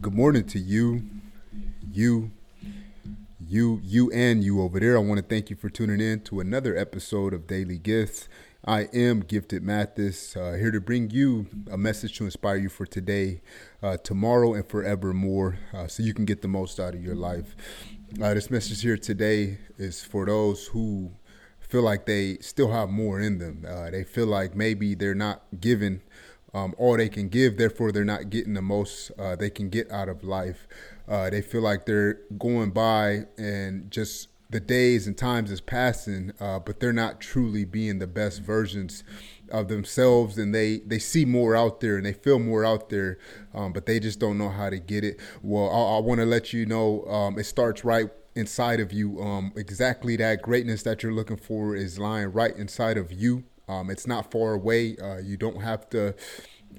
Good morning to you, you, you, you, and you over there. I want to thank you for tuning in to another episode of Daily Gifts. I am Gifted Mathis, uh, here to bring you a message to inspire you for today, uh, tomorrow, and forevermore, uh, so you can get the most out of your life. Uh, this message here today is for those who feel like they still have more in them. Uh, they feel like maybe they're not given um, all they can give. Therefore, they're not getting the most uh, they can get out of life. Uh, they feel like they're going by and just the days and times is passing, uh, but they're not truly being the best versions of themselves and they they see more out there and they feel more out there um, but they just don't know how to get it well i, I want to let you know um, it starts right inside of you um, exactly that greatness that you're looking for is lying right inside of you um, it's not far away. Uh, you don't have to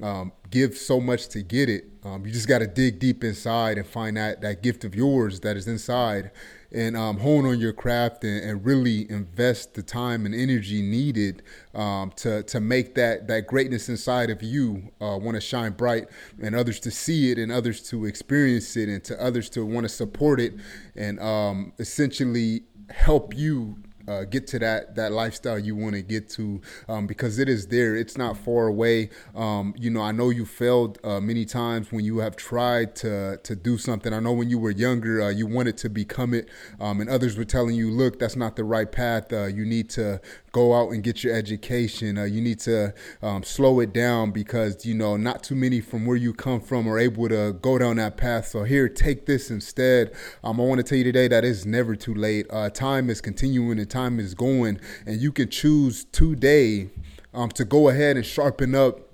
um, give so much to get it. Um, you just got to dig deep inside and find that that gift of yours that is inside, and um, hone on your craft and, and, really invest the time and energy needed um, to to make that that greatness inside of you uh, want to shine bright, and others to see it, and others to experience it, and to others to want to support it, and um, essentially help you uh, get to that that lifestyle you want to get to um, because it is there. It's not far away. Um, you know, I know you failed uh, many times when you have tried to to do something. I know when you were younger, uh, you wanted to become it, um, and others were telling you, "Look, that's not the right path. Uh, you need to go out and get your education. Uh, you need to um, slow it down because you know not too many from where you come from are able to go down that path. So here, take this instead. Um, I want to tell you today that it's never too late. Uh, time is continuing and time is going, and you can choose today um, to go ahead and sharpen up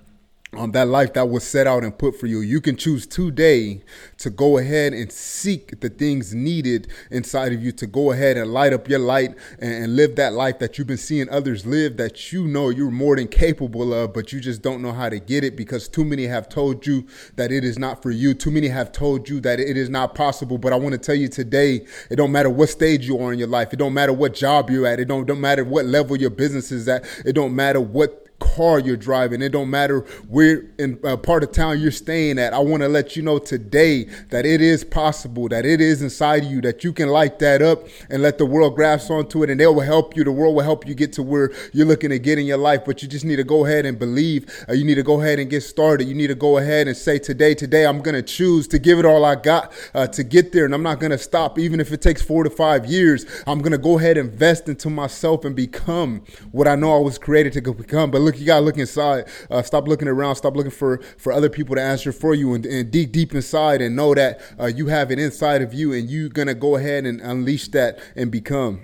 um, that life that was set out and put for you. You can choose today to go ahead and seek the things needed inside of you to go ahead and light up your light and, and, live that life that you've been seeing others live that you know you're more than capable of, but you just don't know how to get it because too many have told you that it is not for you. Too many have told you that it is not possible. But I want to tell you today, it don't matter what stage you are in your life. It don't matter what job you're at. It don't, don't matter what level your business is at. It don't matter what car you're driving. It don't matter where in part of town you're staying at. I want to let you know today that it is possible, that it is inside of you, that you can light that up and let the world grasp onto it and they will help you. The world will help you get to where you're looking to get in your life. But you just need to go ahead and believe. Uh, you need to go ahead and get started. You need to go ahead and say today, today I'm to choose to give it all I got uh, to get there. And I'm not to stop, even if it takes four to five years. I'm to go ahead and invest into myself and become what I know I was created to become. But look, you gotta look inside. Uh, stop looking around. Stop looking for for other people to answer for you, and, and dig deep inside and know that uh, you have it inside of you, and you're gonna go ahead and unleash that and become.